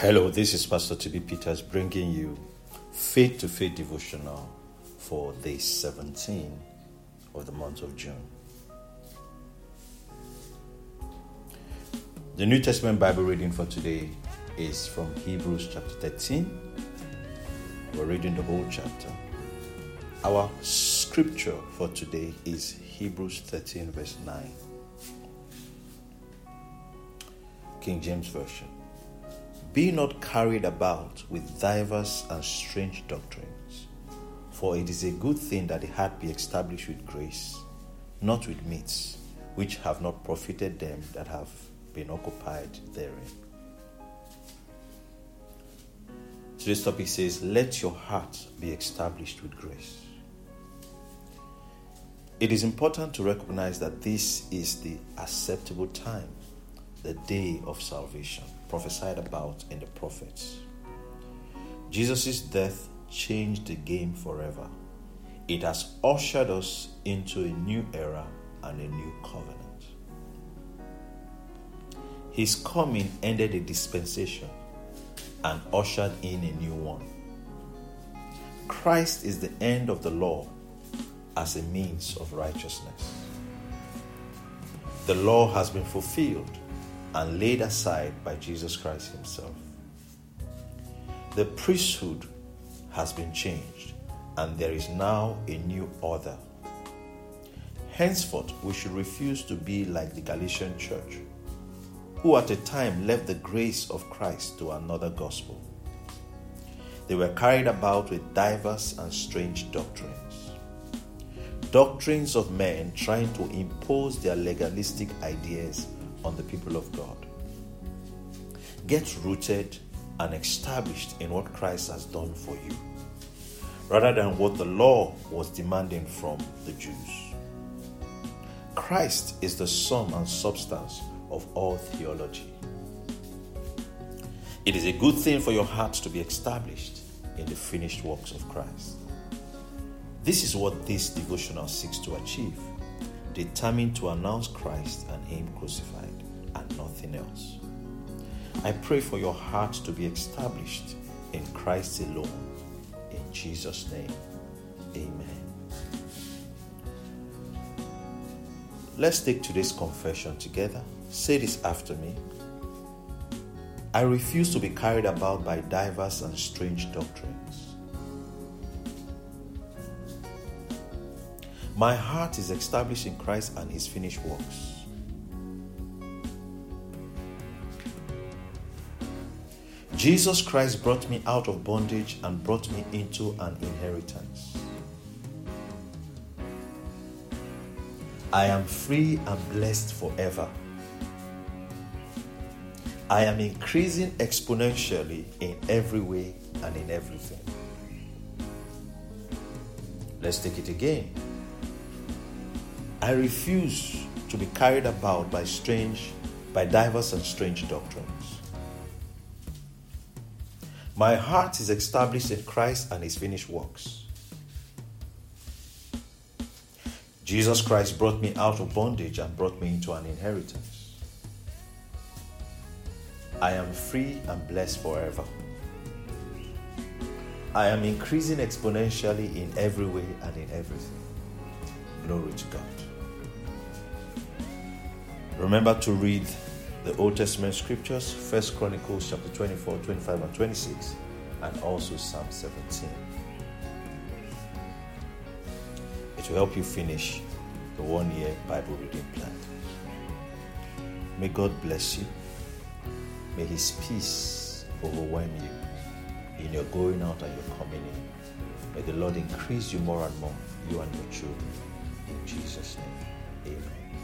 Hello, this is Pastor TB Peters bringing you Faith to Faith devotional for day 17 of the month of June. The New Testament Bible reading for today is from Hebrews chapter 13. We're reading the whole chapter. Our scripture for today is Hebrews 13, verse 9. King James Version. Be not carried about with divers and strange doctrines, for it is a good thing that the heart be established with grace, not with meats, which have not profited them that have been occupied therein. Today's topic says, Let your heart be established with grace. It is important to recognize that this is the acceptable time, the day of salvation prophesied about in the prophets. Jesus' death changed the game forever. It has ushered us into a new era and a new covenant. His coming ended a dispensation and ushered in a new one. Christ is the end of the law as a means of righteousness. The law has been fulfilled and laid aside by Jesus Christ Himself. The priesthood has been changed, and there is now a new order. Henceforth, we should refuse to be like the Galatian church, who at a time left the grace of Christ to another gospel. They were carried about with diverse and strange doctrines. Doctrines of men trying to impose their legalistic ideas on the people of God. Get rooted and established in what Christ has done for you, rather than what the law was demanding from the Jews. Christ is the sum and substance of all theology. It is a good thing for your heart to be established in the finished works of Christ. This is what this devotional seeks to achieve determined to announce Christ and Him crucified and nothing else. I pray for your heart to be established in Christ alone. In Jesus' name, amen. Let's take today's confession together. Say this after me. I refuse to be carried about by diverse and strange doctrines. My heart is established in Christ and his finished works. Jesus Christ brought me out of bondage and brought me into an inheritance. I am free and blessed forever. I am increasing exponentially in every way and in everything. Let's take it again. I refuse to be carried about by strange, by diverse and strange doctrines. My heart is established in Christ and his finished works. Jesus Christ brought me out of bondage and brought me into an inheritance. I am free and blessed forever. I am increasing exponentially in every way and in everything. Glory to God. Remember to read the Old Testament scriptures, First Chronicles chapter 24, 25, and 26, and also Psalm 17. It will help you finish the one year Bible reading plan. May God bless you. May His peace overwhelm you in your going out and your coming in. May the Lord increase you more and more, you and your children. In Jesus' name, amen.